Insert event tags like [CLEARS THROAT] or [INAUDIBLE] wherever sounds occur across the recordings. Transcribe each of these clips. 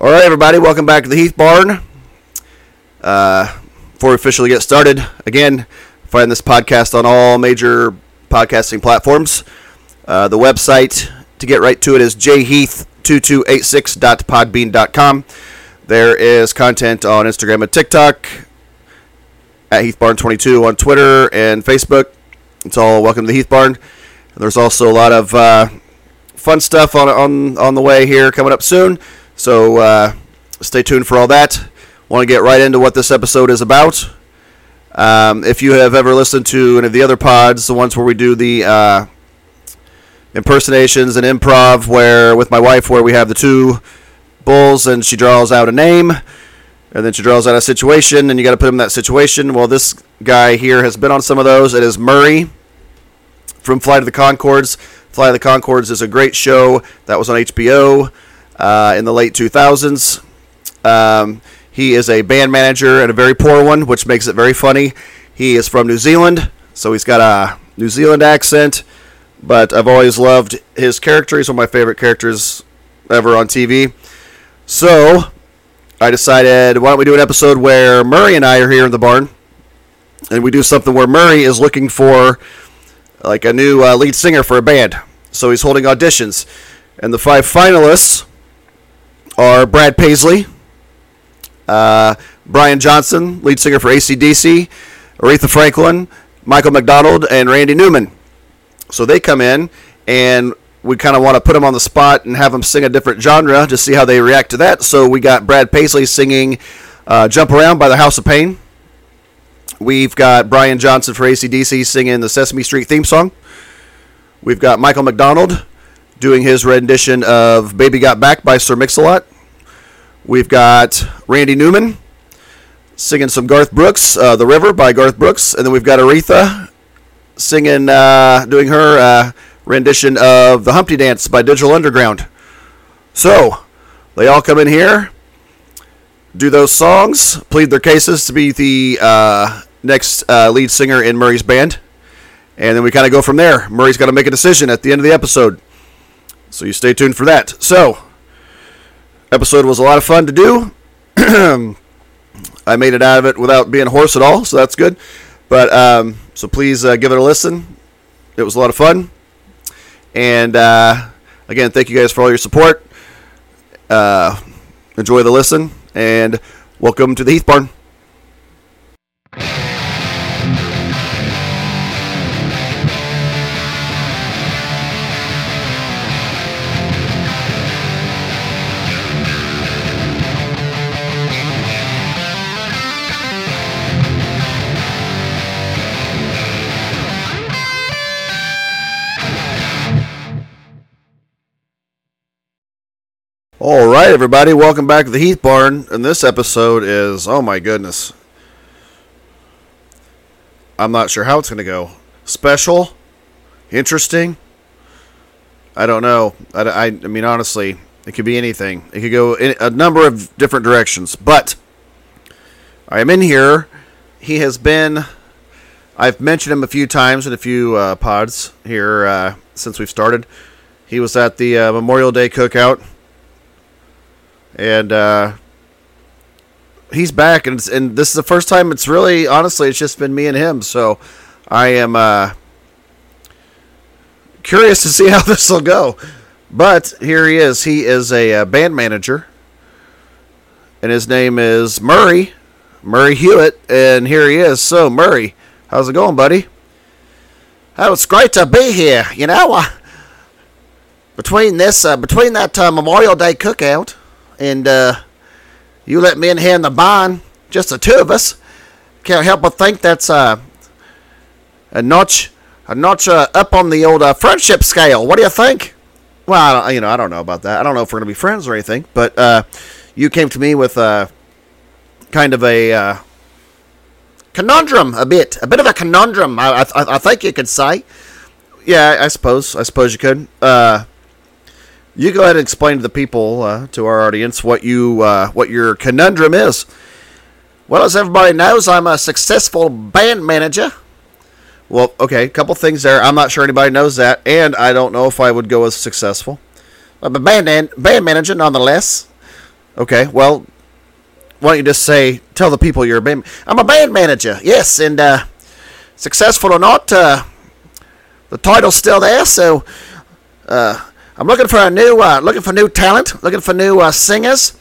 All right, everybody, welcome back to the Heath Barn. Uh, before we officially get started, again, find this podcast on all major podcasting platforms. Uh, the website to get right to it is jheath2286.podbean.com. There is content on Instagram and TikTok, at Heath Barn 22 on Twitter and Facebook. It's all welcome to the Heath Barn. There's also a lot of uh, fun stuff on, on, on the way here coming up soon. So uh, stay tuned for all that. Want to get right into what this episode is about. Um, if you have ever listened to any of the other pods, the ones where we do the uh, impersonations and improv, where with my wife, where we have the two bulls and she draws out a name, and then she draws out a situation, and you got to put him in that situation. Well, this guy here has been on some of those. It is Murray from Flight of the Conchords. Flight of the Conchords is a great show that was on HBO uh, in the late 2000s. Um, he is a band manager and a very poor one, which makes it very funny. He is from New Zealand, so he's got a New Zealand accent, but I've always loved his character. He's one of my favorite characters ever on TV. So I decided, why don't we do an episode where Murray and I are here in the barn, and we do something where Murray is looking for like a new uh, lead singer for a band. So he's holding auditions, and the five finalists are Brad Paisley, uh, Brian Johnson, lead singer for ACDC, Aretha Franklin, Michael McDonald, and Randy Newman. So they come in, and we kind of want to put them on the spot and have them sing a different genre to see how they react to that. So we got Brad Paisley singing uh, Jump Around by the House of Pain. We've got Brian Johnson for ACDC singing the Sesame Street theme song. We've got Michael McDonald doing his rendition of Baby Got Back by Sir Mix-a-Lot. We've got Randy Newman singing some Garth Brooks, uh, The River by Garth Brooks. And then we've got Aretha singing, uh, doing her uh, rendition of The Humpty Dance by Digital Underground. So, they all come in here, do those songs, plead their cases to be the uh, next uh, lead singer in Murray's band. And then we kind of go from there. Murray's got to make a decision at the end of the episode. So you stay tuned for that. So, episode was a lot of fun to do. [CLEARS THROAT] I made it out of it without being hoarse at all, so that's good. But um, so please uh, give it a listen. It was a lot of fun. And uh, again, thank you guys for all your support. Uh, enjoy the listen, and welcome to the Heath Barn. Right, everybody, welcome back to the Heath Barn. And this episode is, oh my goodness. I'm not sure how it's going to go. Special? Interesting? I don't know. I, I, I, mean, honestly, it could be anything. It could go in a number of different directions. But I am in here. He has been, I've mentioned him a few times in a few uh, pods here uh, since we've started. He was at the uh, Memorial Day cookout and uh, he's back, and and this is the first time it's really honestly it's just been me and him. So I am uh, curious to see [LAUGHS] how this will go. But here he is. He is a, uh, band manager, and his name is Murray Murray Hewitt, and here he is. So Murray, how's it going, buddy? Oh, it's great to be here. You know, uh, between this, uh, between that uh, Memorial Day cookout and uh, you let me in here in the barn, just the two of us. Can't help but think that's uh, a notch, a notch uh, up on the old uh, friendship scale. What do you think? Well, I you know, I don't know about that. I don't know if we're gonna be friends or anything. But uh, you came to me with uh, kind of a conundrum, a bit, a bit of a conundrum. I, I, I think you could say. Yeah, I suppose. I suppose you could. You go ahead and explain to the people, uh, to our audience, what you uh, what your conundrum is. Well, as everybody knows, I'm a successful band manager. Well, okay, a couple things there. I'm not sure anybody knows that, and I don't know if I would go as successful. A band band manager, nonetheless. Okay, well, why don't you just say, tell the people you're a band. I'm a band manager, yes, and uh, successful or not, uh, the title's still there. So uh, I'm looking for a new, uh, looking for new talent, looking for new uh, singers,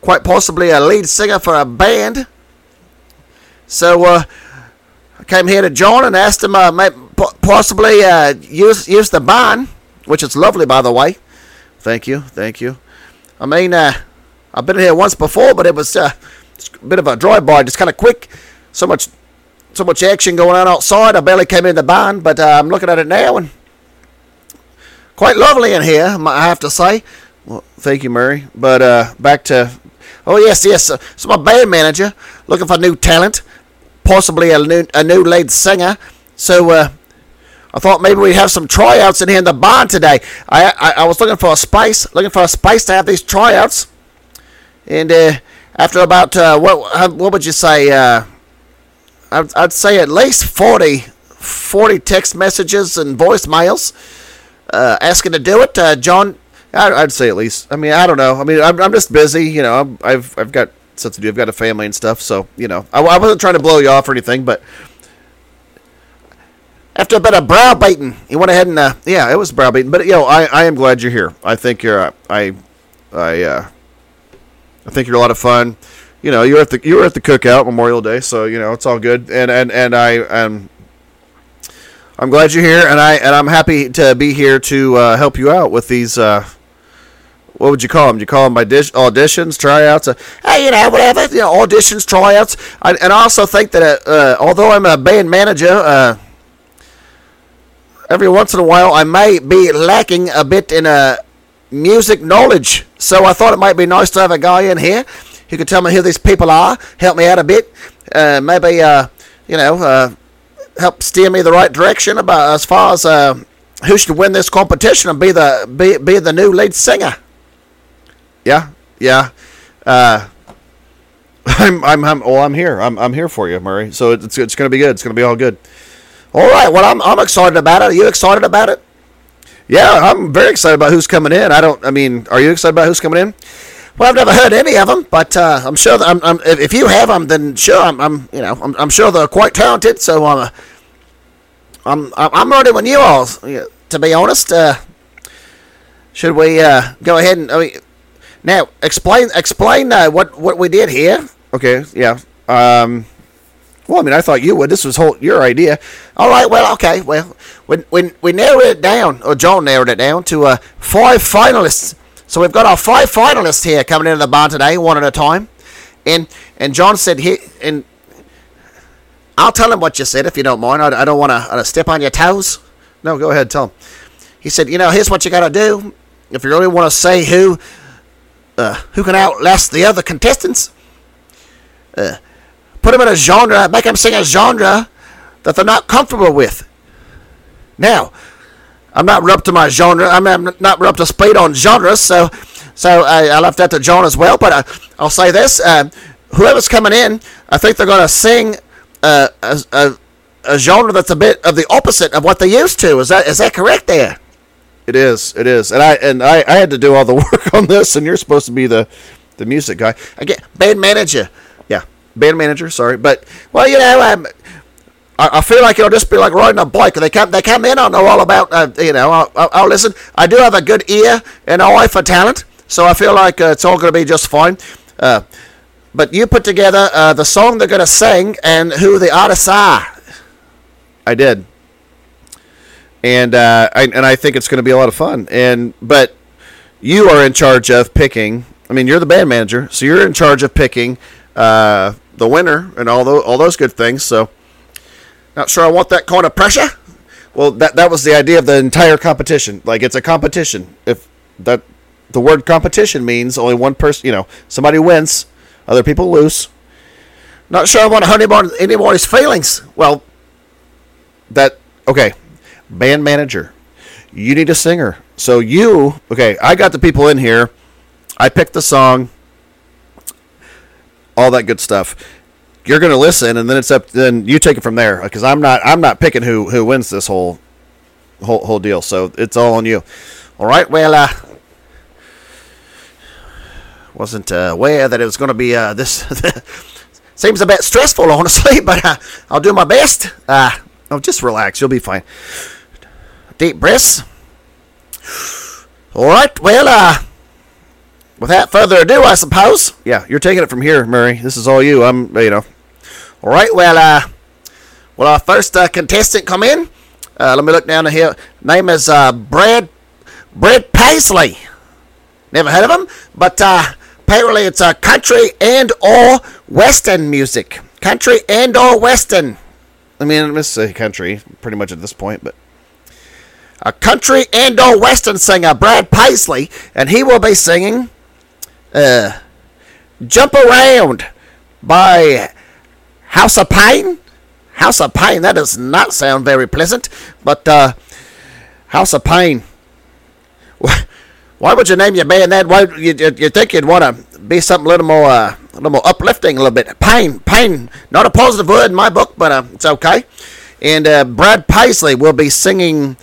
quite possibly a lead singer for a band. So uh, I came here to John and asked him, uh, possibly uh, use use the barn, which is lovely, by the way. Thank you, thank you. I mean, uh, I've been here once before, but it was a bit of a drive-by, just kind of quick. So much, so much action going on outside. I barely came in the barn, but I'm looking at it now and quite lovely in here. I have to say. Well, thank you, Murray. But uh, back to, oh yes, yes. Uh, so my band manager looking for new talent, possibly a new a new lead singer. So uh, I thought maybe we'd have some tryouts in here in the barn today. I, I, I was looking for a space, looking for a space to have these tryouts. And uh, after about uh, what what would you say? Uh, I'd, I'd say at least 40, 40 text messages and voicemails uh, asking to do it. Uh, John, I'd say at least. I mean, I don't know. I mean, I'm, I'm just busy. You know, i have I've got stuff to do. I've got a family and stuff. So you know, I, I wasn't trying to blow you off or anything, but after a bit of browbeating, he went ahead and uh, yeah, it was browbeating. But you know, I, I am glad you're here. I think you're uh, I I uh, I think you're a lot of fun. You know, you're at the you were at the cookout Memorial Day, so you know it's all good. And and and I am. I'm glad you're here, and I and I'm happy to be here to uh, help you out with these. Uh, what would you call them? You call them by auditions, tryouts? Uh, hey, you know, whatever. You know, auditions, tryouts. I, and I also think that uh, although I'm a band manager, uh, every once in a while I may be lacking a bit in a music knowledge. So I thought it might be nice to have a guy in here who could tell me who these people are, help me out a bit, uh, maybe uh, you know uh, help steer me the right direction about as far as uh, who should win this competition and be the be, be the new lead singer. Yeah, yeah. Uh, [LAUGHS] I'm, I'm, I'm, well, I'm here. I'm, I'm here for you, Murray. So it's, it's going to be good. It's going to be all good. All right. Well, I'm, I'm excited about it. Are you excited about it? Yeah, I'm very excited about who's coming in. I don't. I mean, are you excited about who's coming in? Well, I've never heard any of them, but uh, I'm sure. That I'm, I'm, if you have them, then sure. I'm, I'm you know, I'm, I'm, sure they're quite talented. So uh, I'm, I'm, I'm ready when you all. To be honest, uh, should we uh, go ahead and I mean, now explain explain uh, what what we did here? Okay. Yeah. Um. Well, I mean, I thought you would. This was whole your idea. All right. Well, okay. Well, we we, we narrowed it down, or John narrowed it down to uh, five finalists. So we've got our five finalists here coming into the barn today, one at a time. And and John said he and I'll tell him what you said if you don't mind. I, I don't want to uh, step on your toes. No, go ahead. Tell him. He said, you know, here's what you got to do if you really want to say who uh, who can outlast the other contestants. Uh, put them in a genre, make them sing a genre that they're not comfortable with. Now, I'm not up to my genre. I'm not up to speed on genres, so so I, I left that to John as well. But I, I'll say this: uh, whoever's coming in, I think they're going to sing uh, a, a, a genre that's a bit of the opposite of what they used to. Is that is that correct? There. It is. It is. And I and I, I had to do all the [LAUGHS] work on this, and you're supposed to be the the music guy. Again, band manager. Yeah, band manager. Sorry, but well, you know, um, I, feel like it'll just be like riding a bike. They come, they come in. I know all about. Uh, you know, I'll, I'll, listen. I do have a good ear and eye for talent, so I feel like uh, it's all going to be just fine. Uh, but you put together uh, the song they're going to sing and who the artists are. I did, and uh, I, and I think it's going to be a lot of fun. And but you are in charge of picking. I mean, you're the band manager, so you're in charge of picking uh, the winner and all those all those good things. So not sure I want that kind of pressure. Well, that that was the idea of the entire competition. Like it's a competition. If that the word competition means only one person, you know, somebody wins, other people lose. Not sure I want to hurt anyone, anybody's feelings. Well, that okay. Band manager, you need a singer. So you okay? I got the people in here. I picked the song. All that good stuff you're going to listen, and then it's up. Then you take it from there because I'm not. I'm not picking who who wins this whole whole whole deal. So it's all on you. All right. Well, uh, wasn't uh, aware that it was going to be uh, this. [LAUGHS] seems a bit stressful, honestly, [LAUGHS] but uh, I'll do my best. Uh, oh, just relax. You'll be fine. Deep breaths. All right. Well, uh, without further ado, I suppose. Yeah, you're taking it from here, Murray. This is all you. I'm, you know. All right. Well, uh, well, our first uh, contestant come in. Uh, let me look down here. Name is uh, Brad Brad Paisley. Never heard of him, but uh, apparently it's a uh, country and or western music. Country and or western. I mean, let's say country, pretty much at this point, but a country and or western singer, Brad Paisley, and he will be singing uh, "Jump Around" by House of Pain. House of Pain. That does not sound very pleasant, but uh, House of Pain. [LAUGHS] Why would you name your band that? Why you, you think you'd want to be something a little more, uh, a little more uplifting, a little bit pain, pain. Not a positive word in my book, but uh, it's okay. And uh, Brad Paisley will be singing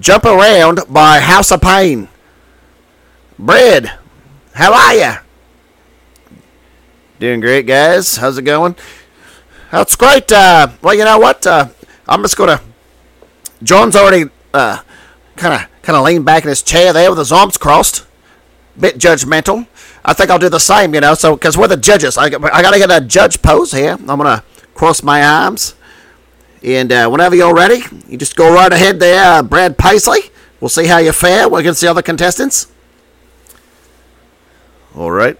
"Jump Around" by House of Pain. Brad, how are you? Doing great, guys. How's it going? That's great. Uh, well, you know what? Uh, I'm just gonna. John's already kind of kind of leaned back in his chair there with his arms crossed, bit judgmental. I think I'll do the same, you know. So because we're the judges, I, I gotta get a judge pose here. I'm gonna cross my arms, and uh, whenever you're ready, you just go right ahead there, uh, Brad Paisley. We'll see how you fare against the other contestants. All right.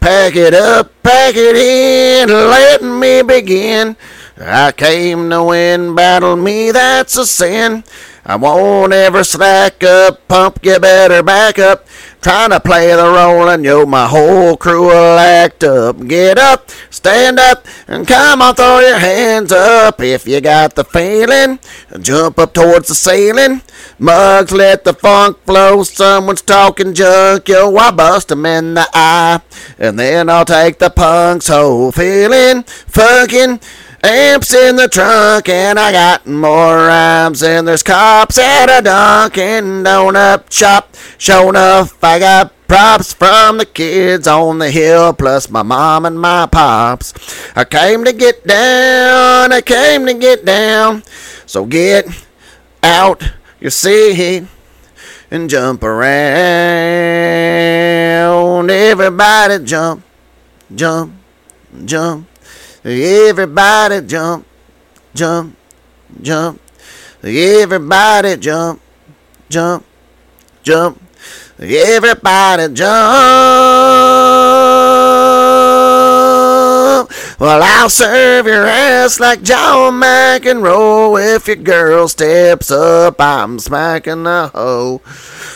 Pack it up, pack it in, let me begin. I came to win, battle me, that's a sin. I won't ever slack up, pump, you better back up. Trying to play the role and yo, my whole crew will act up. Get up, stand up, and come on, throw your hands up if you got the feeling. Jump up towards the ceiling. Mugs, let the funk flow. Someone's talking junk, yo, I bust 'em in the eye. And then I'll take the punk's whole feeling, fucking. Amps in the trunk, and I got more rhymes than there's cops at a Dunkin' Donut shop. Sure enough, I got props from the kids on the hill, plus my mom and my pops. I came to get down, I came to get down. So get out your seat and jump around. Everybody jump, jump, jump. Everybody jump, jump, jump. Everybody jump, jump, jump. Everybody jump. Well, I'll serve your ass like John McEnroe. If your girl steps up, I'm smacking the hoe.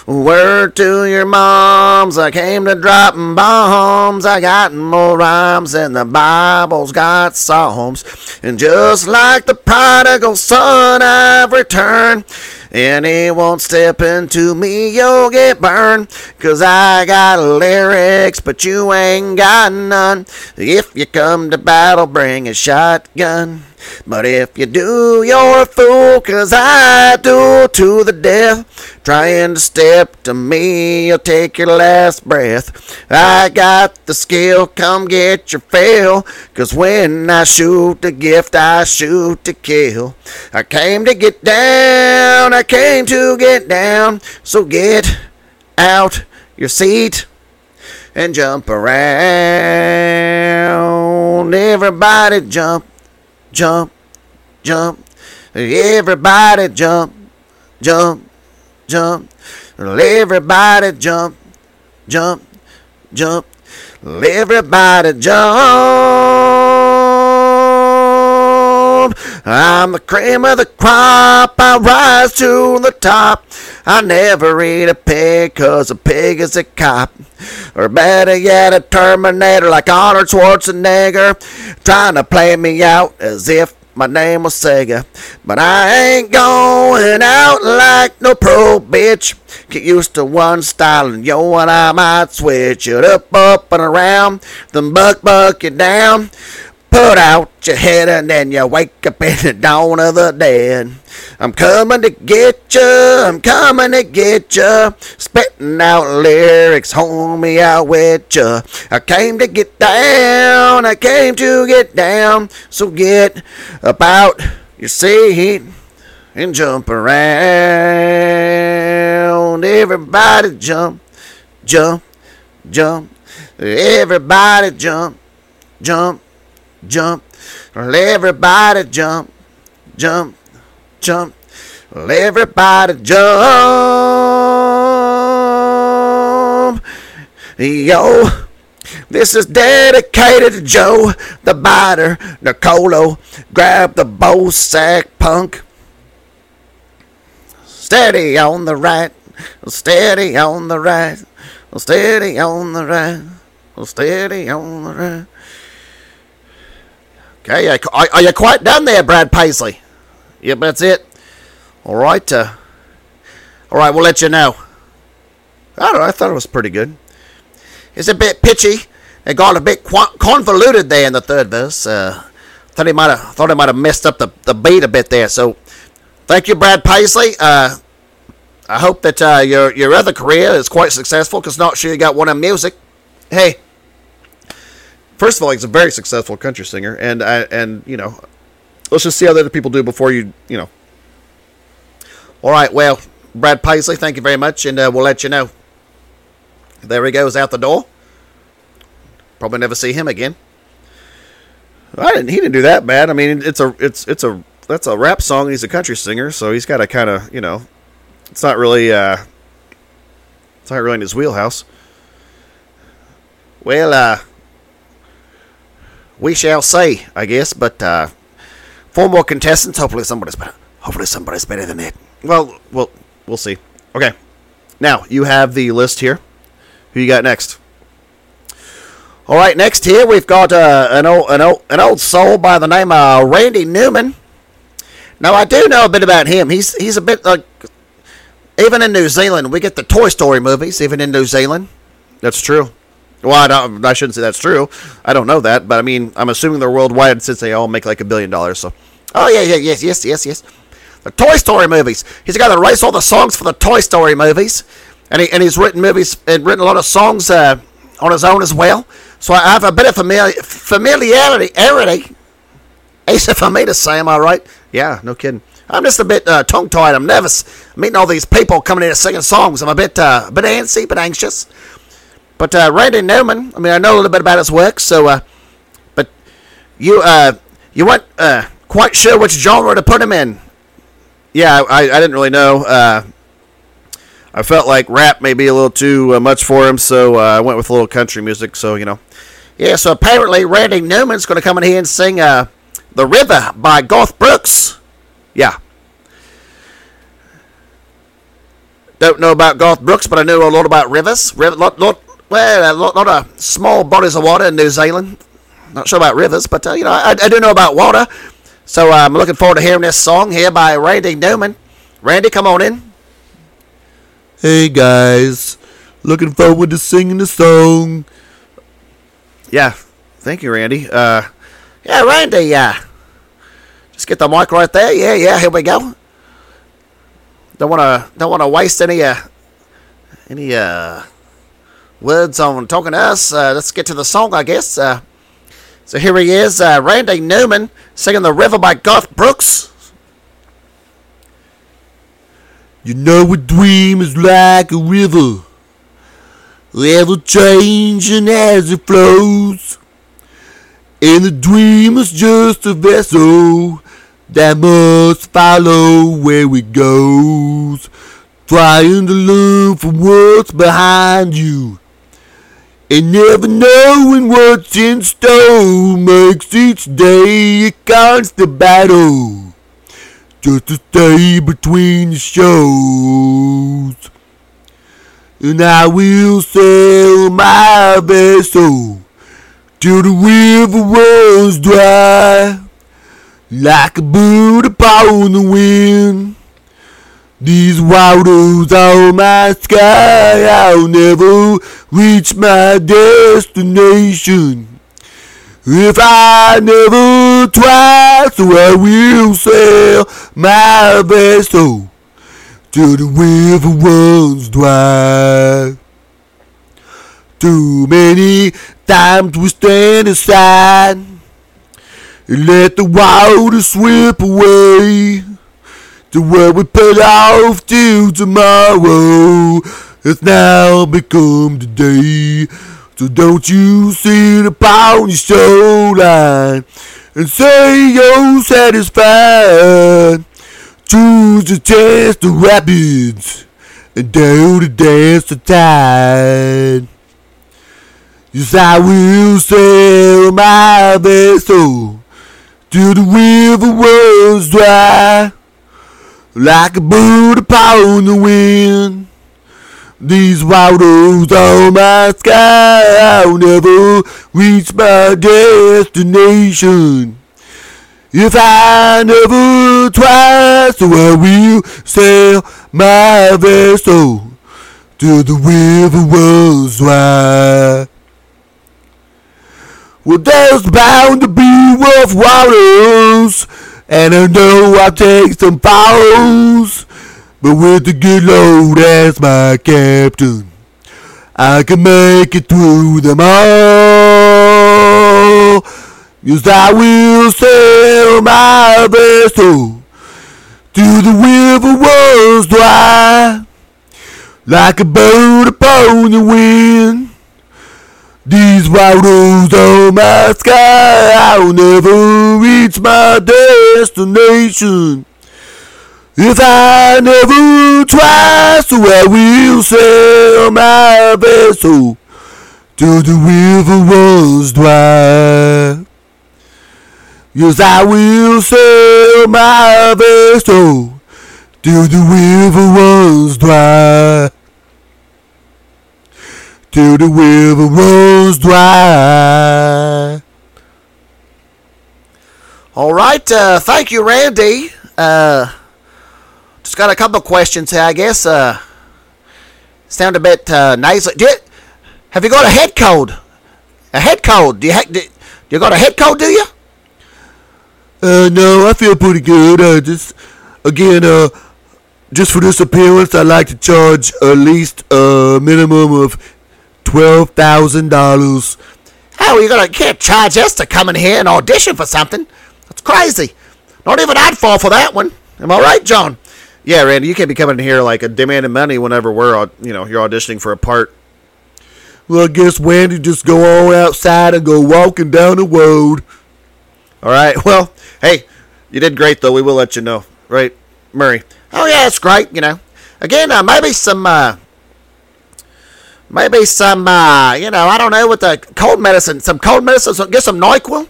Word to your moms, I came to dropping bombs. I got more rhymes than the Bible's got psalms. And just like the prodigal son, I've returned. And he won't step into me, you'll get burned. Cause I got lyrics, but you ain't got none. If you come to battle, bring a shotgun. But if you do, you're a fool, cause I do to the death. Trying to step to me, you'll take your last breath. I got the skill, come get your fill. Cause when I shoot the gift, I shoot to kill. I came to get down, I came to get down. So get out your seat and jump around. Everybody jump jump, jump. Everybody jump, jump, jump. Everybody jump, jump, jump. Everybody jump. I'm the cream of the crop. I rise to the top. I never eat a pig cause a pig is a cop. Or better yet, a Terminator like Arnold Schwarzenegger. Trying to play me out as if my name was Sega. But I ain't going out like no pro bitch. Get used to one style and yo, and I might switch it up, up and around. Then buck, buck you down. Put out your head and then you wake up in the dawn of the dead. I'm coming to get you, I'm coming to get you, spitting out lyrics, homie, out with you. I came to get down, I came to get down, so get about your seat and jump around. Everybody jump, jump, jump. Everybody jump, jump, jump. Everybody jump, jump, jump. Everybody jump. Yo, this is dedicated to Joe, the biter, Nicolo. Grab the bow sack punk. Steady on the right, steady on the right, steady on the right, steady on the right. Okay, are, are you quite done there, Brad Paisley? Yep, that's it. All right. Uh, all right, we'll let you know. I don't know. I thought it was pretty good. It's a bit pitchy. It got a bit convoluted there in the third verse. Uh, thought he might have thought he might have messed up the, the beat a bit there. So, thank you, Brad Paisley. Uh, I hope that uh, your your other career is quite successful. Cause not sure you got one in music. Hey, first of all, he's a very successful country singer, and I and you know, let's just see how the other people do before you you know. All right, well, Brad Paisley, thank you very much, and uh, we'll let you know. There he goes out the door. Probably never see him again. I didn't. He didn't do that bad. I mean, it's a it's it's a that's a rap song. He's a country singer, so he's got to kind of you know, it's not really uh, it's not really in his wheelhouse. Well, uh, we shall see, I guess. But uh, four more contestants. Hopefully, somebody's better. Hopefully, somebody's better than that. Well, well, we'll see. Okay, now you have the list here. Who you got next? All right, next here we've got uh, an old an old an old soul by the name of Randy Newman. Now I do know a bit about him. He's he's a bit like even in New Zealand we get the Toy Story movies. Even in New Zealand, that's true. Well, I, don't, I shouldn't say that's true. I don't know that, but I mean, I'm assuming they're worldwide since they all make like a billion dollars. So, oh yeah, yeah, yes, yes, yes, yes. The Toy Story movies. He's the guy that writes all the songs for the Toy Story movies, and he and he's written movies and written a lot of songs uh, on his own as well. So I have a bit of familiar, familiarity. Arity. Easy for me to say, am I right? Yeah, no kidding. I'm just a bit uh, tongue-tied. I'm nervous meeting all these people coming in and singing songs. I'm a bit, uh, a bit antsy, but anxious. But uh, Randy Newman, I mean, I know a little bit about his work, so. Uh, but you, uh, you weren't uh, quite sure which genre to put him in. Yeah, I, I didn't really know. Uh, I felt like rap may be a little too uh, much for him, so uh, I went with a little country music. So you know. Yeah, so apparently Randy Newman's going to come in here and sing uh, "The River" by Garth Brooks. Yeah. Don't know about Garth Brooks, but I know a lot about rivers. River, lot, lot, well, a lot, lot of small bodies of water in New Zealand. Not sure about rivers, but uh, you know, I, I, do know about water. So uh, I'm looking forward to hearing this song here by Randy Newman. Randy, come on in. Hey guys, looking forward to singing the song. Yeah, thank you, Randy. Uh, yeah, Randy. Yeah, just get the mic right there. Yeah, yeah. Here we go. Don't want to don't want to waste any uh any uh words on talking to us. Uh, let's get to the song, I guess. Uh, so here he is, uh, Randy Newman singing "The River" by Garth Brooks. You know, a dream is like a river, ever changing as it flows. And the dream is just a vessel that must follow where it goes, trying to learn from what's behind you and never knowing what's in store makes each day a constant battle. Just to stay between the shows. And I will sail my vessel till the river runs dry. Like a bird upon the wind. These waters are my sky, I'll never reach my destination. If I never twice, so I will sail my vessel till the river runs dry. Too many times we stand aside and let the water sweep away to where we put off till tomorrow. has now become the day. So don't you sit upon your shoreline and say you're satisfied. Choose to test the rapids and dare to dance the tide. Yes, I will sail my vessel till the river runs dry, like a bird upon the wind. These waters on my sky, I'll never reach my destination. If I never try, so I will sail my vessel till the river runs dry. Well, there's bound to be rough waters, and I know I'll take some falls. But with a good load as my captain, I can make it through them all. Yes, I will sail my vessel till the river runs dry, like a bird upon the wind. These waters on my sky, I'll never reach my destination. If I never try, so I will sail my vessel till the river runs dry. Yes, I will sail my vessel till the river runs dry. Till the river runs dry. All right. Uh, thank you, Randy. Uh, just got a couple of questions here, I guess. Uh, sound a bit uh, nasal. Do you, have you got a head cold? A head cold? Do you, ha- do, you got a head cold? Do you? Uh, no, I feel pretty good. Uh, just, again, uh, just for this appearance, I'd like to charge at least a minimum of twelve thousand dollars. How are you gonna? Can't charge us to come in here and audition for something. That's crazy. Not even I'd fall for that one. Am I right, John? Yeah, Randy, you can't be coming in here like a demanding money whenever we're, you know, you're auditioning for a part. Well, I guess Wendy just go on outside and go walking down the road. All right. [LAUGHS] Well, hey, you did great though. We will let you know, right, Murray? Oh yeah, it's great. You know, again, uh, maybe some, uh, maybe some, uh, you know, I don't know, with the cold medicine, some cold medicine. Get some Nyquil.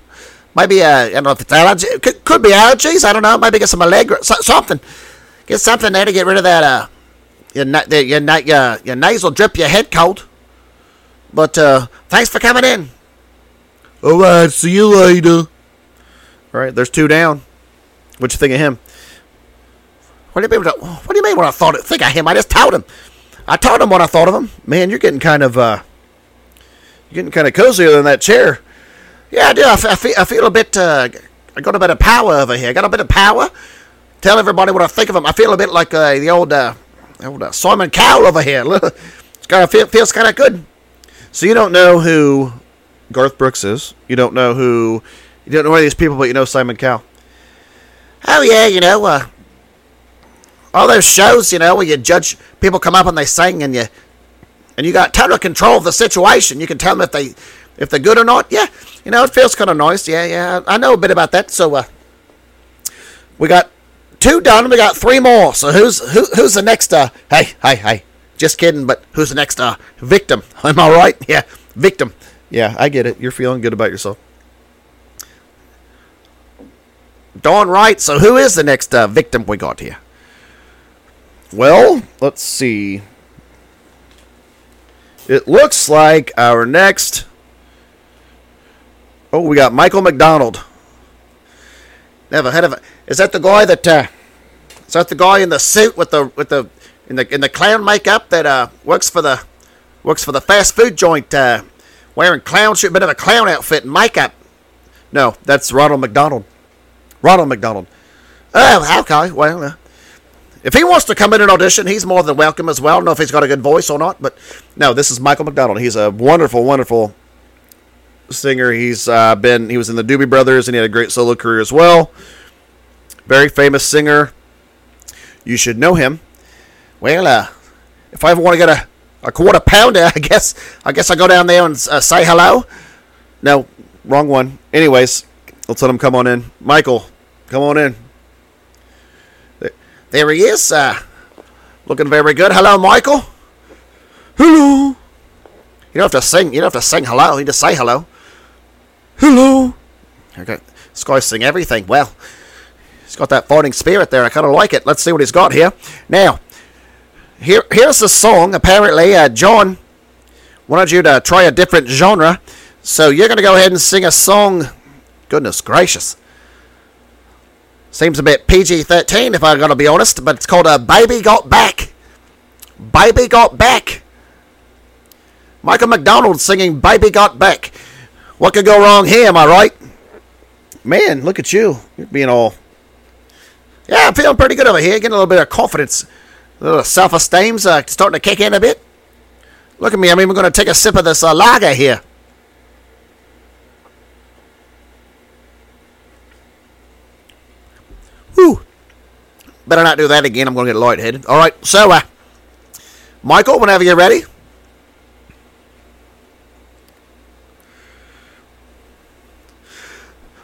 Maybe uh, I don't know if it's allergy. Could, could be allergies. I don't know. Maybe get some Allegra, so, something. Get something there to get rid of that. Uh, your your, your your nasal drip, your head cold. But uh, thanks for coming in. All right, see you later. All right. There's two down. What you think of him? What do you mean? What what do you mean? What I thought? Think of him? I just told him. I told him what I thought of him. Man, you're getting kind of, uh, you're getting kind of cozier than that chair. Yeah, I do. I, f- I feel, I feel a bit. Uh, I got a bit of power over here. I got a bit of power. Tell everybody what I think of him. I feel a bit like uh, the old, uh, old uh, Simon Cowell over here. [LAUGHS] it's kind of feel, feels kind of good. So you don't know who Garth Brooks is. You don't know who. You don't know any of these people, but you know Simon Cowell. Oh yeah, you know, uh, all those shows, you know, where you judge people come up and they sing, and you and you got total control of the situation. You can tell them if they if they're good or not. Yeah, you know, it feels kind of nice. Yeah, yeah, I know a bit about that. So uh, we got two done. We got three more. So who's who, who's the next? Uh, hey, hey, hey. Just kidding, but who's the next uh, victim? [LAUGHS] Am I right? Yeah, victim. Yeah, I get it. You're feeling good about yourself. Darn right. So who is the next uh, victim we got here? Well, let's see. It looks like our next. Oh, we got Michael McDonald. Never heard of it. Is that the guy that? Uh, is that the guy in the suit with the with the in the in the clown makeup that uh, works for the works for the fast food joint, uh, wearing clown suit, bit of a clown outfit and makeup? No, that's Ronald McDonald. Ronald McDonald. Oh, okay. Well, uh, if he wants to come in and audition, he's more than welcome as well. I don't know if he's got a good voice or not, but No, this is Michael McDonald. He's a wonderful, wonderful singer. He's uh, been he was in the Doobie Brothers and he had a great solo career as well. Very famous singer. You should know him. well, uh, if I ever want to get a, a quarter pounder, [LAUGHS] I guess I guess I go down there and uh, say hello. No, wrong one. Anyways, let's let him come on in. Michael, come on in. There he is. Uh, looking very good. Hello, Michael. Hello. You don't have to sing. You don't have to sing hello. You just say hello. Hello. Okay. This guy's sing everything. Well, he's got that fighting spirit there. I kind of like it. Let's see what he's got here. Now, here here's the song. Apparently, uh, John wanted you to try a different genre, so you're going to go ahead and sing a song. Goodness gracious. Seems a bit PG-13 if I'm going to be honest, but it's called a Baby Got Back. Baby Got Back. Michael McDonald singing Baby Got Back. What could go wrong here, am I right? Man, look at you. You're being all Yeah, I'm feeling pretty good over here. Getting a little bit of confidence. A little self-esteem's uh, starting to kick in a bit. Look at me. I'm even going to take a sip of this uh, lager here. Whew. Better not do that again. I'm going to get lightheaded. All right. So, uh, Michael, whenever you're ready.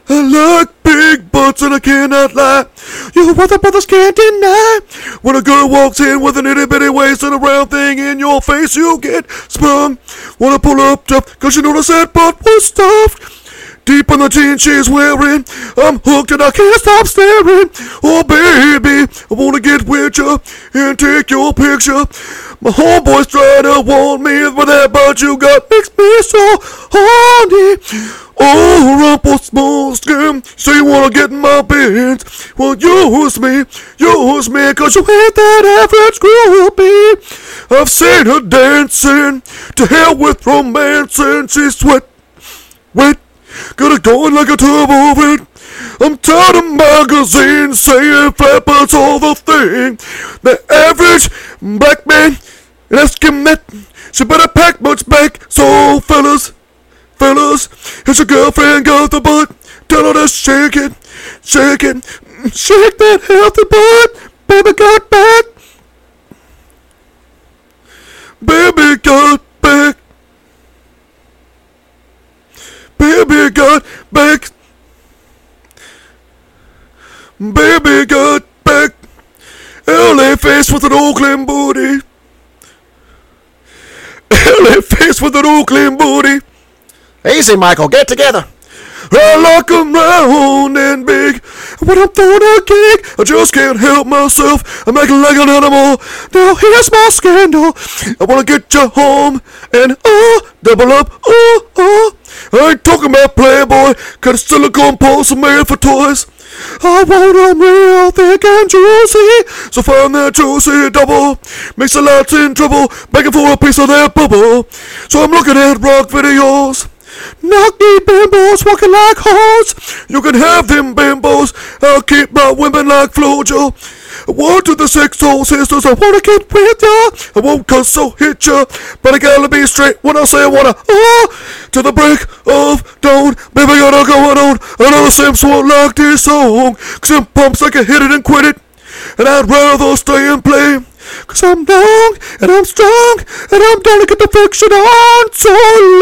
I like big butts and I cannot lie. You brother brothers can't deny. When a girl walks in with an itty bitty waist and a round thing in your face, you get sprung. Wanna pull up tough, cause you know the that butt was stuffed. Deep in the jeans she's wearing, I'm hooked and I can't stop staring. Oh baby, I wanna get with you and take your picture. My homeboys try to warn me with that but you got makes me so horny. Oh, rumple small skin, so you wanna get in my bed? Well, use me, use me, cause you ain't that average groupie. I've seen her dancing, to hell with romance, and she's sweat, wet, got it going like a turbo vid. I'm tired of magazines saying flappers all the thing. The average black man, him that, she better pack much back, so fellas, fellas, has your girlfriend got the butt? Tell her to shake it, shake it, mm, shake that healthy butt. Baby got back. Baby got back. Baby got back. Baby got back. LA face with an Oakland booty. LA face with an Oakland booty. Easy, Michael. Get together. I like 'em round and big. When I'm throwing a gig, I just can't help myself. I'm acting like an animal. Now here's my scandal. I wanna get you home and oh, double up. oh, uh. I ain't talking about Playboy, cut a silicone pulse made for toys. I want 'em real thick and juicy, so find that juicy double. Makes a lot's in trouble, begging for a piece of that bubble. So I'm looking at rock videos. Knock knee bimbos walking like hoes. You can have them bimbos. I'll keep my women like Flojo. One to the six soul sisters. I wanna get with ya. I won't cuss so hit ya. But I gotta be straight when I say I wanna. Oh, to the break of dawn. Baby, gotta going on. Another Sims won't like this song. Them pumps I can hit it and quit it. And I'd rather stay and play. Cause I'm long and I'm strong and I'm the fiction on. So you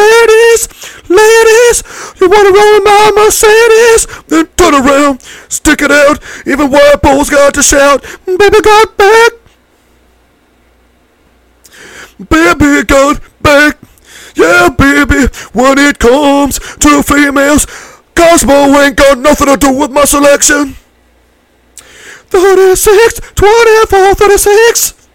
wanna roll in my Mercedes, then turn around, stick it out. Even white boys got to shout, baby got back. Baby got back. Yeah, baby, when it comes to females, Cosmo ain't got nothing to do with my selection. 36, 24, 36.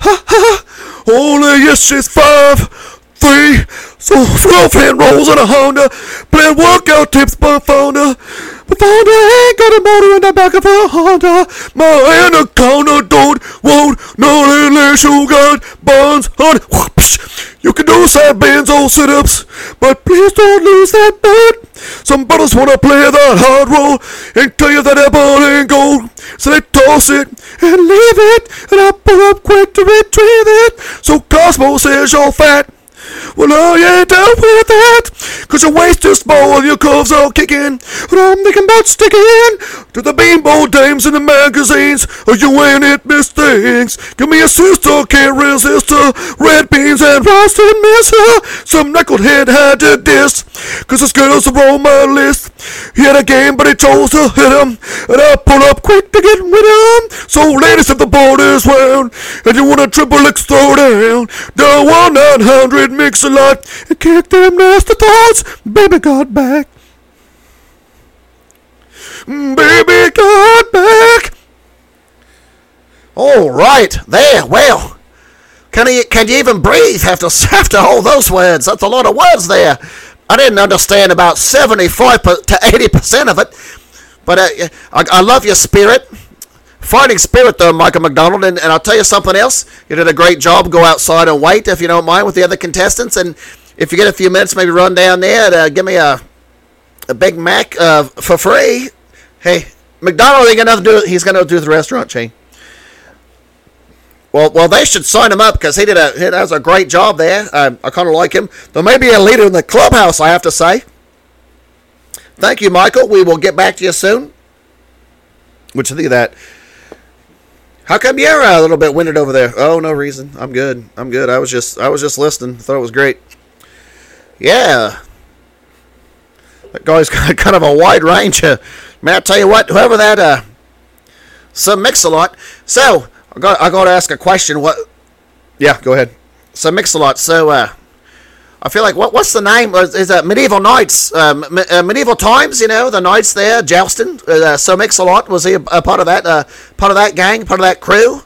Ha ha, only if she's 5, 3, girlfriend rolls in a Honda, playing workout tips by Fonda. But Fonda ain't got a motor in the back of a Honda. My anaconda don't want none unless you got buns on. You can do side bends or sit-ups, but please don't lose that butt. Some brothers wanna play that hard roll and tell you that that ball ain't gold. So they toss it and leave it, and I pull up quick to retrieve it. So Cosmo says you're fat. Well, I ain't down with that, cause your waist is small and your curves are kicking. But I'm thinking about sticking to the beanball dames in the magazines. Or you ain't it, Miss Things. Give me a sister, can't resist her. Red beans and rice didn't miss her. Some knucklehead had to diss, cause girls are on my list. He had a game, but he chose to hit him. And I pull up quick to get rid of him. So, ladies, if the board is round, and you want a triple X throw down, the 1 900 mix a lot and kick them nasty thoughts. Baby got back. Baby got back. All right, there. Well, can you can you even breathe after [LAUGHS] after all those words? That's a lot of words there. I didn't understand about seventy-five to eighty percent of it, but uh, I, I love your spirit. Fighting spirit, though, Michael McDonald, and, and I'll tell you something else. You did a great job. Go outside and wait, if you don't mind, with the other contestants. And if you get a few minutes, maybe run down there and uh, give me a, a Big Mac uh, for free. Hey, McDonald ain't got nothing to do. He's got nothing to do the restaurant chain. Well, well, they should sign him up because he did a he does a great job there. Um, I kind of like him. There may be a leader in the clubhouse, I have to say. Thank you, Michael. We will get back to you soon. What you think of that? How come you're a little bit winded over there? Oh, no reason. I'm good. I'm good. I was just I was just listening. Thought it was great. Yeah. That guy's [LAUGHS] got kind of a wide range. Uh, man, I tell you what, whoever that uh Sir Mix A Lot. So I got I got to ask a question. What? Yeah, go ahead. Sir Mix A Lot. So uh, I feel like what what's the name? Is that medieval knights? Uh, uh, medieval times, you know, the knights there, jousting. Uh, Sir Mix A Lot. Was he a, a part of that? Uh, part of that gang? Part of that crew?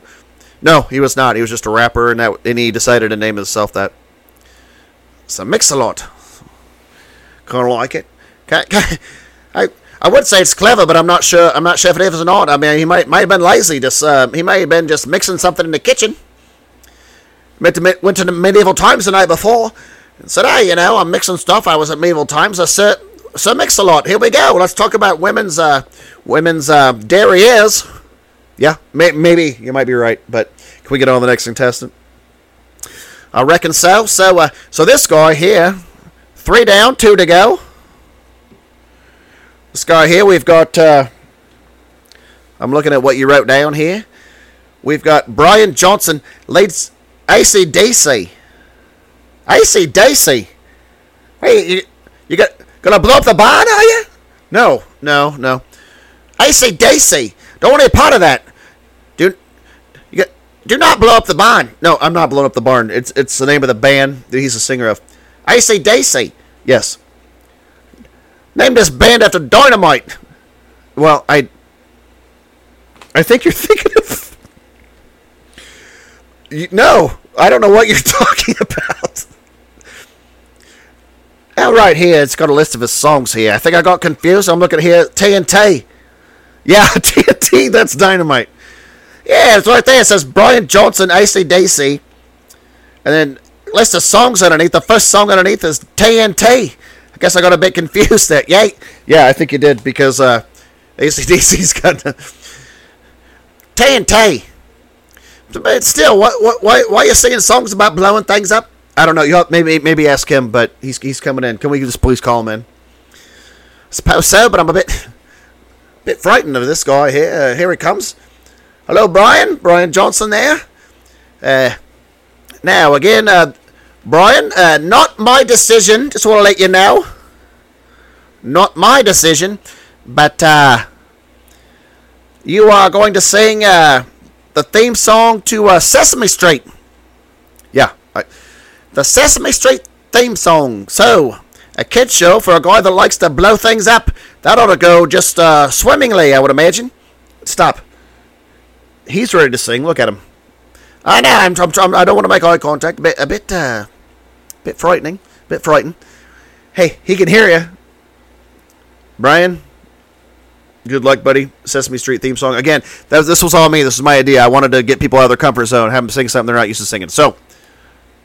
No, he was not. He was just a rapper, and that and he decided to name himself that. Sir Mix A Lot. Kind of like it. Can, can, [LAUGHS] I I would say it's clever, but I'm not sure. I'm not sure if it is or not. I mean, he might might have been lazy. Just uh, he may have been just mixing something in the kitchen. Went to, went to the medieval times the night before and said, "Hey, you know, I'm mixing stuff. I was at medieval times. I said, Sir Mix A Lot. Here we go. Let's talk about women's uh, women's uh, derrieres. Yeah, may, maybe you might be right, but can we get on the next contestant? I reckon so. So, uh, so this guy here, three down, two to go. This guy here, we've got. Uh, I'm looking at what you wrote down here. We've got Brian Johnson leads ACDC. ACDC. Hey, you, you got gonna blow up the barn, are you? No, no, no. ACDC. Don't want any part of that. Do you got, do not blow up the barn. No, I'm not blowing up the barn. It's it's the name of the band that he's a singer of. ACDC. Yes. Name this band after Dynamite. Well, I. I think you're [LAUGHS] thinking of. No, I don't know what you're [LAUGHS] talking about. All right, here it's got a list of his songs here. I think I got confused. I'm looking here. TNT. Yeah, [LAUGHS] TNT. That's Dynamite. Yeah, it's right there. It says Brian Johnson, ACDC, and then list of songs underneath. The first song underneath is TNT. I guess I got a bit confused there. Yeah, yeah, I think you did because uh, ACDC's [LAUGHS] got TNT. But still, why, why are you singing songs about blowing things up? I don't know. You maybe maybe ask him, but he's he's coming in. Can we just please call him in? I suppose so, but I'm a bit [LAUGHS] bit frightened of this guy here. Uh, here he comes. Hello, Brian. Brian Johnson there. Uh, now again, uh, Brian. Uh, not my decision. Just want to let you know. Not my decision, but uh, you are going to sing uh, the theme song to Sesame Street. Yeah, I, the Sesame Street theme song. So, a kid show for a guy that likes to blow things up. That ought to go just uh, swimmingly, I would imagine. Stop. He's ready to sing. Look at him. I know. I'm, I'm, I don't want to make eye contact. A bit, a bit, uh, bit frightening. A bit frightened. Hey, he can hear you. Brian, Good luck, buddy. Sesame Street theme song. Again, that this was all me. This was my idea. I wanted to get people out of their comfort zone, have them sing something they're not used to singing. So,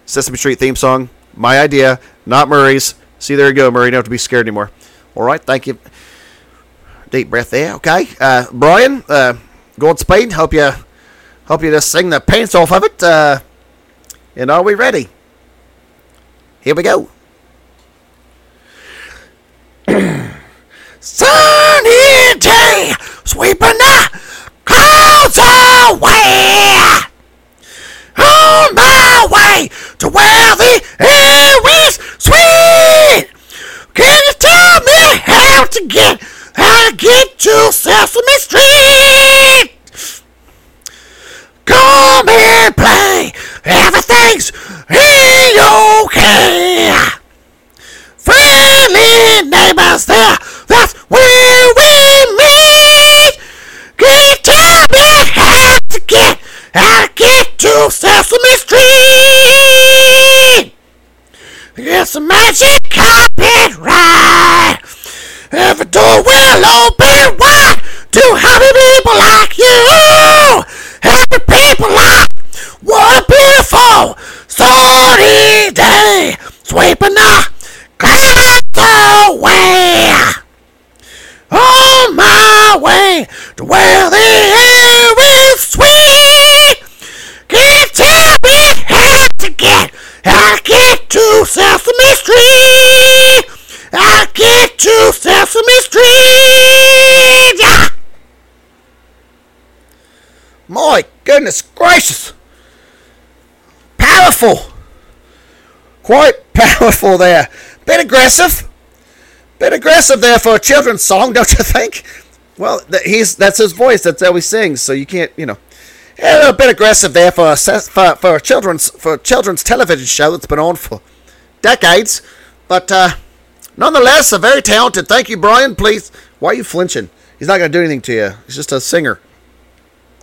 Sesame Street theme song, my idea, not Murray's. See, there you go, Murray. Don't have to be scared anymore. All right, thank you. Deep breath there. Okay, uh, Brian, uh, Godspeed. Hope you, hope you just sing the pants off of it. Uh, and are we ready? Here we go. [CLEARS THROAT] Sunny day, sweeping the clouds away. On my way to where the air is sweet. Can you tell me how to get how to get to Sesame Street? Come and play. Everything's okay. Friendly neighbors there. That's where we meet. Can you tell me how to get how to get to Sesame Street? It's a magic carpet ride. Every door will open wide to happy people like you. Happy people like what a beautiful sunny day. Sweeping the clouds away. On my way to where the air is sweet. Can you tell me how to get, how to get to Sesame Street? How to get to Sesame Street? Yeah. My goodness gracious. Powerful. Quite there. Bit aggressive. Bit aggressive there for a children's song, [LAUGHS] don't you think? Well, he's that's his voice. That's how he sings. So you can't, you know, a little bit aggressive there for a for, for a children's for a children's television show that's been on for decades. But uh, nonetheless, a very talented. Thank you, Brian. Please, why are you flinching? He's not going to do anything to you. He's just a singer.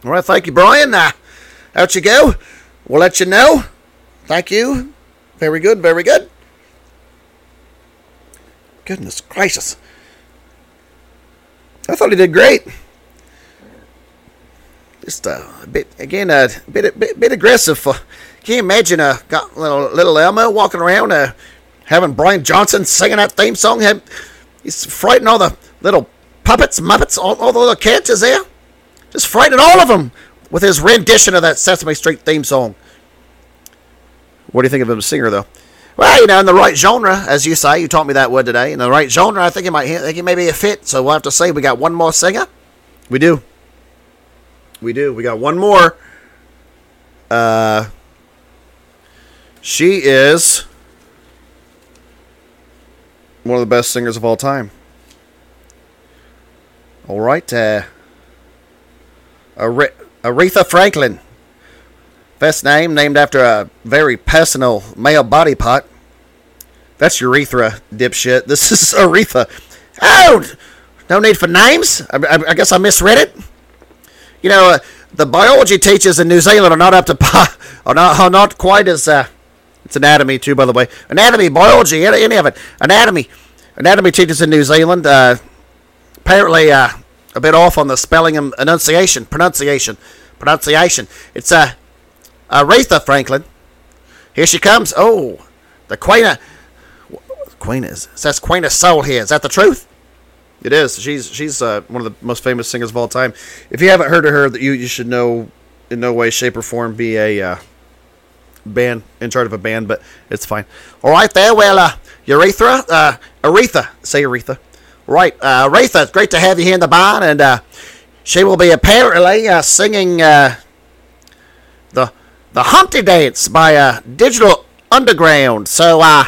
All right, thank you, Brian. Uh, out you go. We'll let you know. Thank you. Very good, very good. Goodness gracious. I thought he did great. Just a bit, again, a bit, bit, bit aggressive. For, can you imagine a got little, little Elmo walking around uh, having Brian Johnson singing that theme song? Have, he's frightening all the little puppets, muppets, all, all the little characters there. Just frightening all of them with his rendition of that Sesame Street theme song. What do you think of him as a singer, though? Well, you know, in the right genre, as you say, you taught me that word today. In the right genre, I think he might, I think it may be a fit. So we'll have to say we got one more singer. We do. We do. We got one more. Uh, she is one of the best singers of all time. All right, uh, Are- Aretha Franklin. Best name, named after a very personal male body part. That's urethra, dipshit. This [LAUGHS] is Aretha. Oh, no need for names. I, I, I guess I misread it. You know, uh, the biology teachers in New Zealand are not up to par, [LAUGHS] are not, are not quite as. Uh, it's anatomy too, by the way. Anatomy, biology, any, of it. Anatomy, anatomy teachers in New Zealand. Uh, apparently, uh, a bit off on the spelling and enunciation, pronunciation, pronunciation. It's uh, Aretha Franklin. Here she comes. Oh, the queen of queen is it says queen of soul here. Is that the truth? It is. She's she's uh, one of the most famous singers of all time. If you haven't heard of her, that you you should know in no way, shape, or form be a uh, band in charge of a band, but it's fine. All right, there. Well, uh, Urethra, uh, Aretha, say Aretha. Right, uh, Aretha, it's great to have you here in the barn, and uh, she will be apparently uh, singing uh, the Humpty Dance by uh, Digital Underground. So, uh,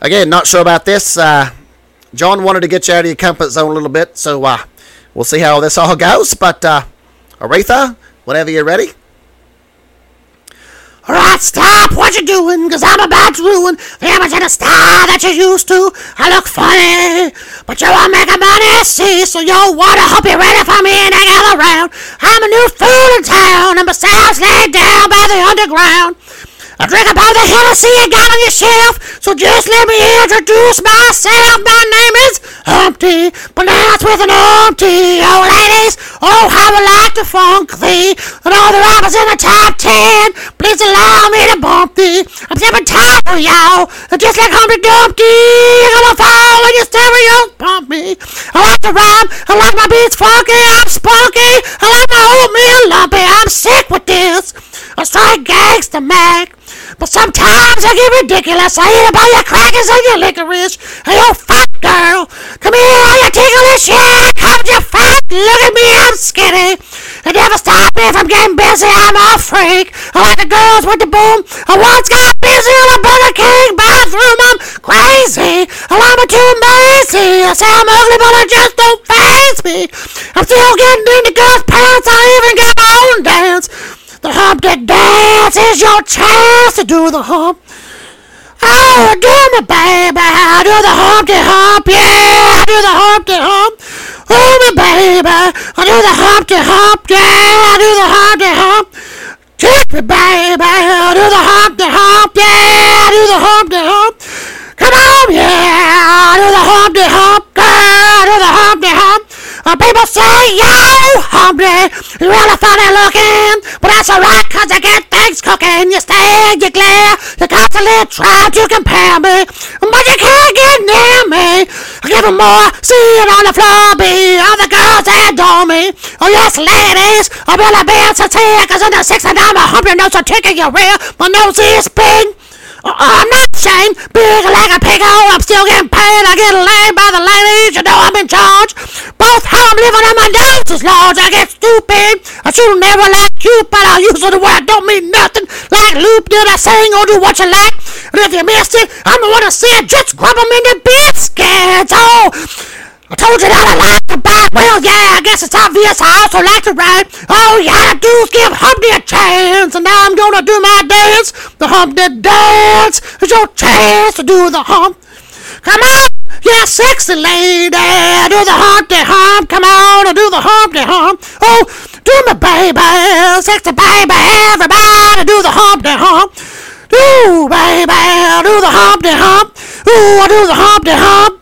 again, not sure about this. Uh, John wanted to get you out of your comfort zone a little bit, so uh, we'll see how this all [LAUGHS] goes. But uh, Aretha, whenever you're ready. Alright, stop what you're doing, cause I'm about to ruin the image of the star that you're used to. I look funny, but you won't make a money, see, so yo, wanna hope you're ready for me and hang all around. I'm a new fool in town, and besides laid down by the underground. I drink about the Hennessy you got on your shelf. So just let me introduce myself. My name is Humpty, pronounced with an umpty. Oh, ladies, oh, how I like to funk thee. And all the rappers in the top ten, please allow me to bump thee. I'm and tired of y'all. Just like Humpty Dumpty, you're gonna fall when your stereo pump me. I like to rhyme, I like my beats funky, I'm spunky. I like my oatmeal lumpy, I'm sick with this. I strike gangsta Mac. But sometimes I get ridiculous. I eat about your crackers and your licorice. Hey, you fat girl, come here, all you ticklish. Yeah, come you fat. Look at me, I'm skinny. It never stop me from getting busy. I'm a freak. I like the girls with the boom. I once got busy in a Burger King bathroom. I'm crazy. I'm a too lazy. I say I'm ugly, but I just don't face me. I'm still getting into girls' pants. I even got my own dance. The Humpty Dance is your chance to do the hump. Oh, do me, baby. I do the Humpty Hump. Yeah, I do the Humpty Hump. Oh, me, baby. I do the Humpty Hump. Yeah, I do the Humpty Hump. Kick me, baby. I do the Humpty Hump. Yeah, I do the Humpty Hump. Come on, yeah. I do the Humpty Hump. Yeah, I do the Humpty Hump. Uh, people say, yo, Humpty, you really funny looking. But that's alright, cause I get things cooking. You stare, you glare, you constantly try to compare me. But you can't get near me. I give them more, see it on the floor, be all the girls that adore me. Oh yes, ladies, I'm really being sincere, cause in the six and I'm a Humpty nose, so tickle your rear. My nose is big. Uh, I'm not ashamed, big like a pig. Oh, I'm still getting paid. I get laid by the ladies. You know I'm in charge. Both how I'm living and my is large. I get stupid. I should never like you, but I use the word don't mean nothing. Like loop, did I sing or do what you like? And if you missed it, I'm the one to say it. Just grab 'em in the biscuits. Oh. I told you that I like to bite. Well, yeah, I guess it's obvious I also like to ride. All you gotta do is give Humpty a chance. And now I'm gonna do my dance. The Humpty dance is your chance to do the hump. Come on, yeah, sexy lady. Do the Humpty hump. Come on, and do the Humpty hump. Oh, do me, baby. Sexy baby. Everybody do the Humpty hump. Do, baby. Do the Humpty hump. Ooh, I do the Humpty hump.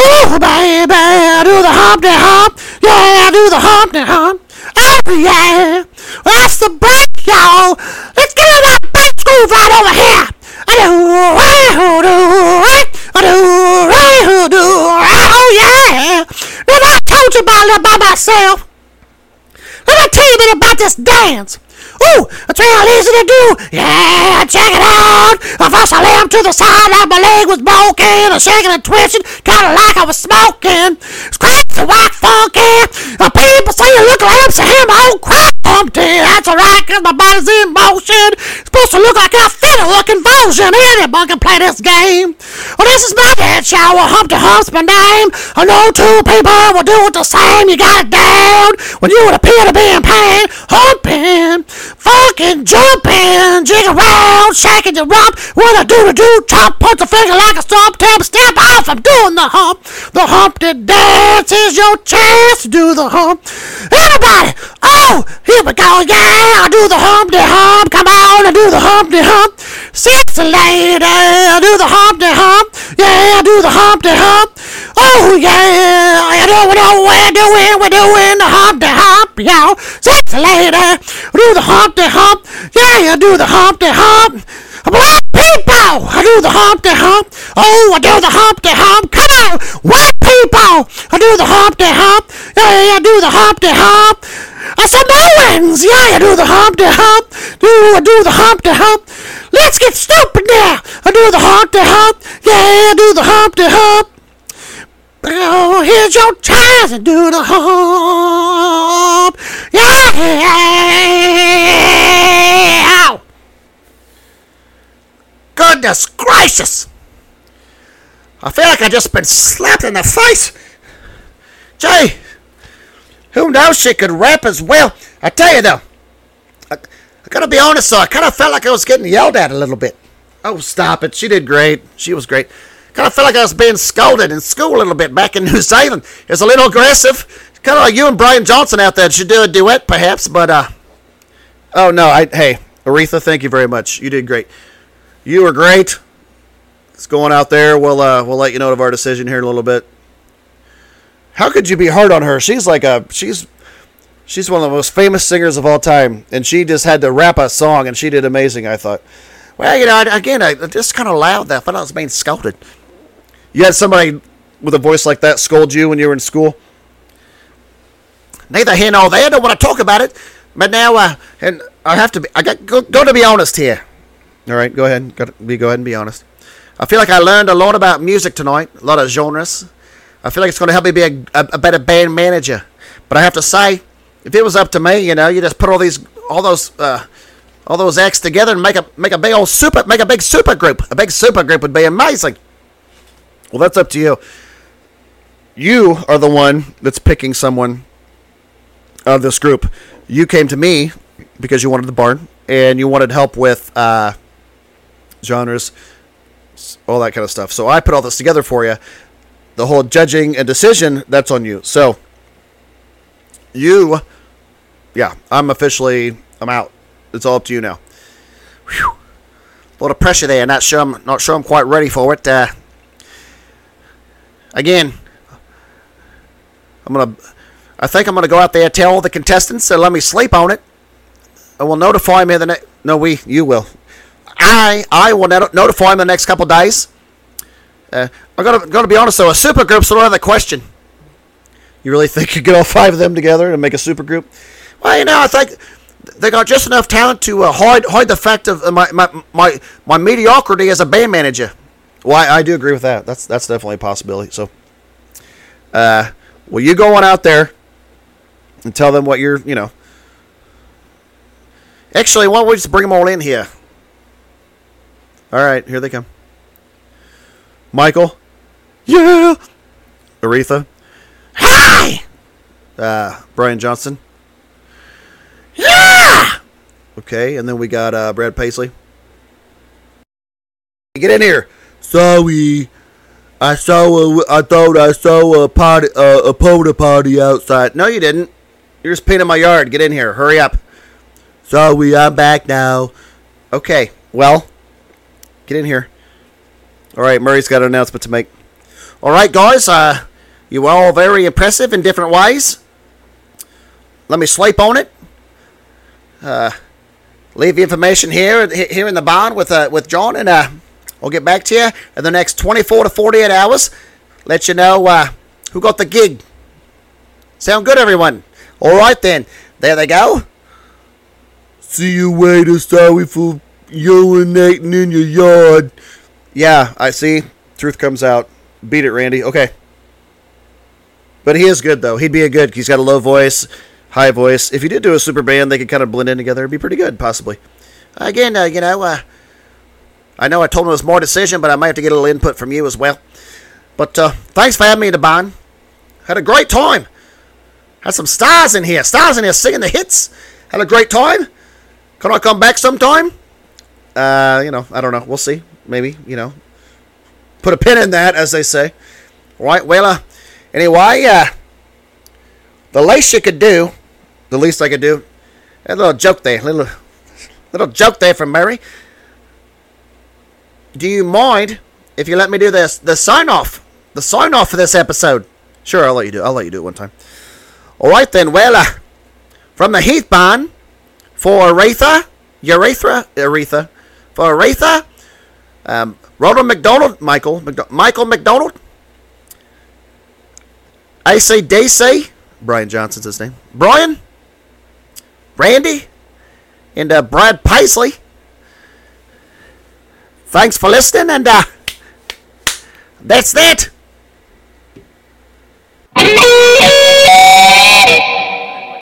Ooh, baby, do the Humpty Hump. Yeah, do the Humpty Hump. Oh, yeah. That's the break, y'all. Let's get on that back groove right over here. I do, I do, I do, I do, oh, yeah. Then I told you about by myself. Let me tell you a bit about this dance. Ooh, it's real easy to do. Yeah, check it out. First I lay him to the side like my leg was broken. I'm shaking and twitching, kind of like I was smoking. It's crazy, white funky. The people say you look like my old crap Humpty. That's alright, cause my body's in motion. It's supposed to look like I fit a convulsion. Anyone can play this game. Well, this is my dance shower. Humpty Hump's my name. I know two people will do it the same. You got it down when you would appear to be in pain. Humping, fucking jumping, jig around, shaking your rump. When I do the do, chop, punch the finger like a. Tell me, step off. I'm doing the hump. The Humpty dance is your chance to do the hump. Everybody, oh, here we go. Yeah, I do the Humpty hump. Come on, I do the Humpty hump. Sexy lady, I do the Humpty hump. Yeah, I do the Humpty hump. Oh yeah, I do it, oh, we're doing, we're doing the hump, y'all. Sexy lady, I do the Humpty hump. Yeah, I do the Humpty hump. Black people, I do the Humpty hump. Oh, I do the Humpty hump. Come on, white people, I do the Humpty hump. Yeah, I do the Humpty hump. I Samoans, yeah, I do the Humpty hump. Do I do the Humpty hump? Let's get stupid now. I do the Humpty hump. Yeah, I do the Humpty hump. Oh, here's your chance to do the hump. Yeah. Goodness gracious. I feel like I just been slapped in the face. Jay, who knows she could rap as well? I tell you though, I, I gotta be honest though, I kind of felt like I was getting yelled at a little bit. Oh, stop it. She did great. She was great. Kind of felt like I was being scolded in school a little bit back in [LAUGHS] New Zealand. It's a little aggressive. Kind of like you and Brian Johnson out there should do a duet perhaps, but uh, Oh no, I hey, Aretha, thank you very much. You did great. You were great. It's going out there. We'll uh, we'll let you know of our decision here in a little bit. How could you be hard on her? She's like a she's she's one of the most famous singers of all time, and she just had to rap a song, and she did amazing. I thought. Well, you know, again, I just kind of loud there. I thought I was being scolded. You had somebody with a voice like that scold you when you were in school. Neither here nor there. Don't want to talk about it. But now, uh, and I have to be. I got go, go to be honest here. All right, go ahead. Got be go ahead and be honest. I feel like I learned a lot about music tonight. A lot of genres. I feel like it's going to help me be a, a, a better band manager. But I have to say, if it was up to me, you know, you just put all these, all those, uh, all those acts together and make a make a big old super, make a big super group. A big super group would be amazing. Well, that's up to you. You are the one that's picking someone of this group. You came to me because you wanted the barn and you wanted help with uh, genres, all that kind of stuff. So I put all this together for you. The whole judging and decision, that's on you. So you, yeah, I'm officially, I'm out. It's all up to you now. A lot of pressure there. Not sure. I'm not sure. I'm quite ready for it. Uh, again, I'm gonna. I think I'm gonna go out there tell the contestants to let me sleep on it. I will notify me the next. No, we. You will. I. I will not- notify them the next couple days. Uh, I'm gonna gonna be honest though. A super group's another question. You really [LAUGHS] think you get all five of them together and make a super group? Well, you know, I think they got just enough talent to uh, hide hide the fact of uh, my, my my my mediocrity as a band manager. Well, I, I do agree with that. That's that's definitely a possibility. So, uh, well, you go on out there and tell them what you're, you know. Actually, why don't we just bring them all in here? All right, here they come. Michael, yeah. Aretha, Hi! uh, Brian Johnson, Yeah! okay, and then we got uh, Brad Paisley. Get in here. Sorry, I saw a, I thought I saw a party, uh, a porta potty outside. No, you didn't. You're just painting my yard. Get in here. Hurry up. Sorry, I'm back now. Okay. Well, get in here. All right, Murray's got an announcement to make. All right, guys. Uh, you were all very impressive in different ways. Let me sleep on it. Uh, leave the information here here in the barn with uh, with John, and uh, I'll get back to you in the next 24 to 48 hours. Let you know uh, who got the gig. Sound good, everyone? All right then. There they go. See you later. Sorry for urinating in your yard. Yeah, I see. Truth comes out. Beat it, Randy. Okay. But he is good though. He'd be a good. He's got a low voice, high voice. If you did do a super band, they could kind of blend in together. It'd be pretty good, possibly. Again, uh, you know, uh, I know I told him it was more decision, but I might have to get a little input from you as well. But uh, thanks for having me barn. Had a great time. Had some stars in here. Stars in here singing the hits. Had a great time. Can I come back sometime? Uh, you know, I don't know. We'll see. Maybe you know, put a pin in that, as they say. Right, well, uh, anyway, uh, the least you could do, The least I could do. a little joke there, little, little joke there from Murray. Do you mind if you let me do this, the sign off, the sign off for this episode? Sure, I'll let you do. It. I'll let you do it one time. All right then. Well, uh, from the Heath Barn for Aretha, Urethra, Aretha, for Aretha, um, Ronald McDonald, Michael, McDo- Michael McDonald, ACDC, Brian Johnson's his name. Brian, Randy, and uh, Brad Paisley. Thanks for listening, and uh, that's that.